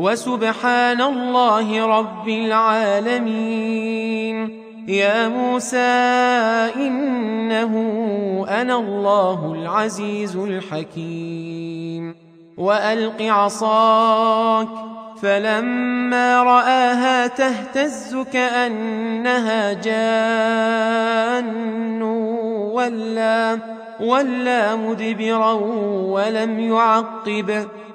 وسبحان الله رب العالمين. يا موسى إنه أنا الله العزيز الحكيم. وألق عصاك فلما رآها تهتز كأنها جان ولا ولا مدبرا ولم يعقب.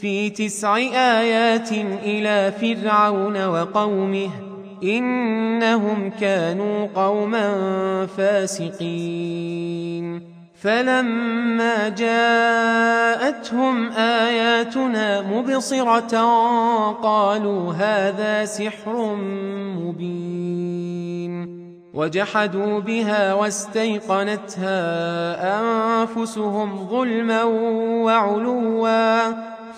في تسع آيات إلى فرعون وقومه إنهم كانوا قوما فاسقين. فلما جاءتهم آياتنا مبصرة قالوا هذا سحر مبين. وجحدوا بها واستيقنتها أنفسهم ظلما وعلوا.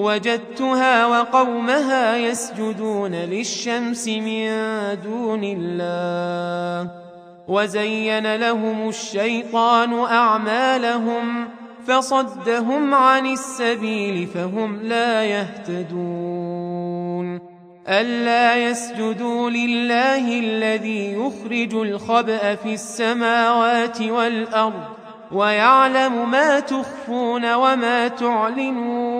وجدتها وقومها يسجدون للشمس من دون الله. وزين لهم الشيطان أعمالهم فصدهم عن السبيل فهم لا يهتدون. ألا يسجدوا لله الذي يخرج الخبأ في السماوات والأرض ويعلم ما تخفون وما تعلنون.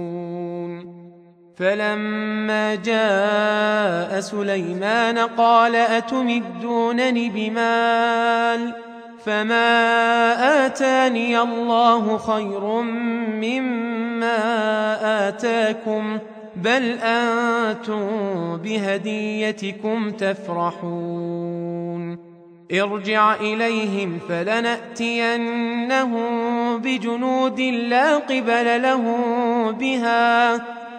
فلما جاء سليمان قال أتمدونني بمال فما آتاني الله خير مما آتاكم بل أنتم بهديتكم تفرحون ارجع إليهم فلنأتينهم بجنود لا قبل لهم بها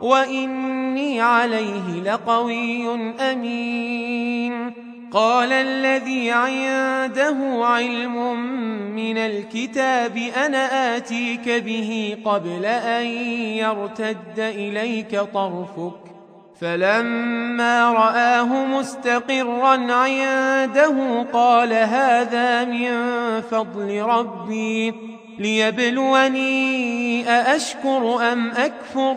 وإني عليه لقوي أمين قال الذي عنده علم من الكتاب أنا آتيك به قبل أن يرتد إليك طرفك فلما رآه مستقرا عنده قال هذا من فضل ربي ليبلوني أأشكر أم أكفر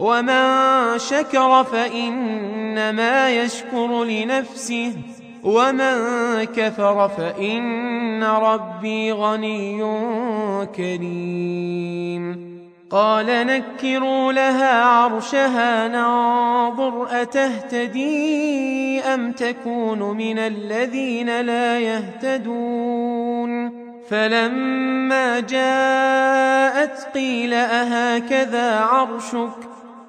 ومن شكر فإنما يشكر لنفسه ومن كفر فإن ربي غني كريم قال نكروا لها عرشها ننظر أتهتدي أم تكون من الذين لا يهتدون فلما جاءت قيل أهكذا عرشك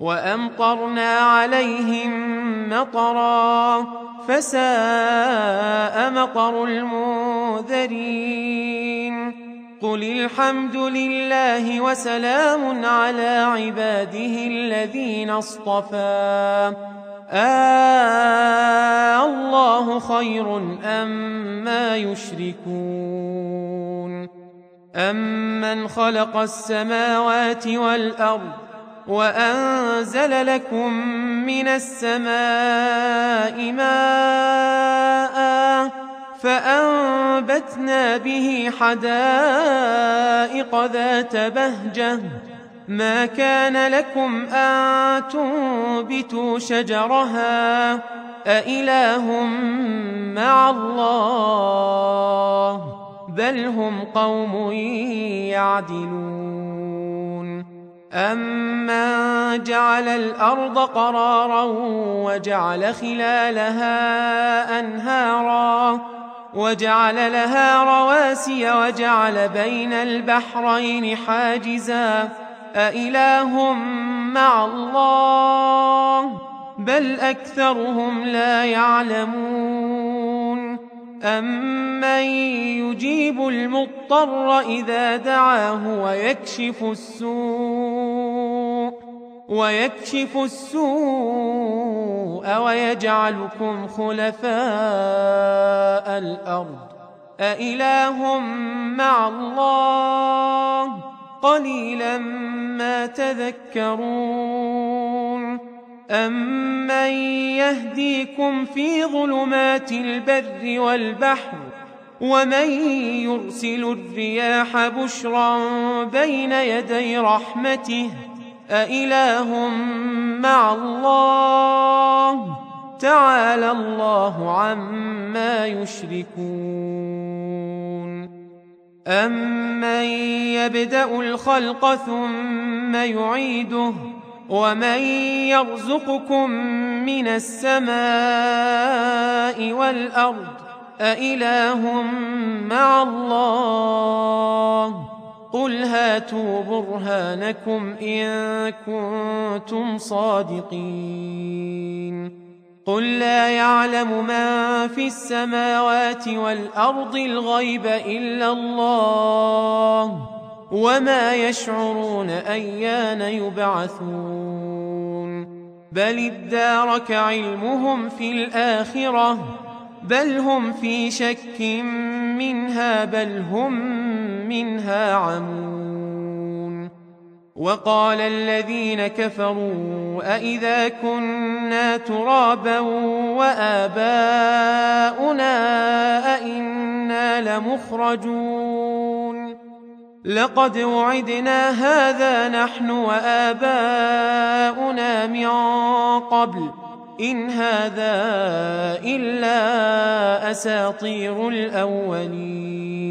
وأمطرنا عليهم مطرا فساء مطر المنذرين. قل الحمد لله وسلام على عباده الذين اصطفى. آه الله خير أما أم يشركون. أمن خلق السماوات والأرض وأنزل لكم من السماء ماءً فأنبتنا به حدائق ذات بهجة. ما كان لكم أن تنبتوا شجرها أإله مع الله؟ بل هم قوم يعدلون. أمن جعل الأرض قرارا وجعل خلالها أنهاراً وجعل لها رواسي وجعل بين البحرين حاجزا أإله مع الله بل أكثرهم لا يعلمون أمن يجيب المضطر إذا دعاه ويكشف السوء ويكشف السوء ويجعلكم خلفاء الأرض. أإله مع الله قليلا ما تذكرون. أمن يهديكم في ظلمات البر والبحر؟ ومن يرسل الرياح بشرا بين يدي رحمته؟ أإله مع الله تعالى الله عما يشركون أمن يبدأ الخلق ثم يعيده ومن يرزقكم من السماء والأرض أإله مع الله قل هاتوا برهانكم إن كنتم صادقين. قل لا يعلم من في السماوات والأرض الغيب إلا الله وما يشعرون أيان يبعثون. بل ادارك علمهم في الآخرة بل هم في شك منها بل هم منها عمون. وقال الذين كفروا أئذا كنا ترابا وآباؤنا أئنا لمخرجون. لقد وعدنا هذا نحن وآباؤنا من قبل إن هذا إلا أساطير الأولين.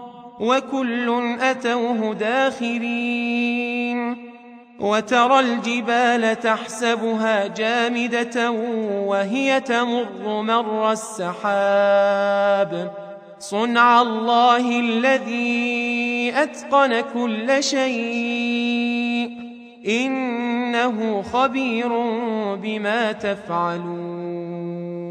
وكل أتوه داخرين وترى الجبال تحسبها جامدة وهي تمر مر السحاب صنع الله الذي أتقن كل شيء إنه خبير بما تفعلون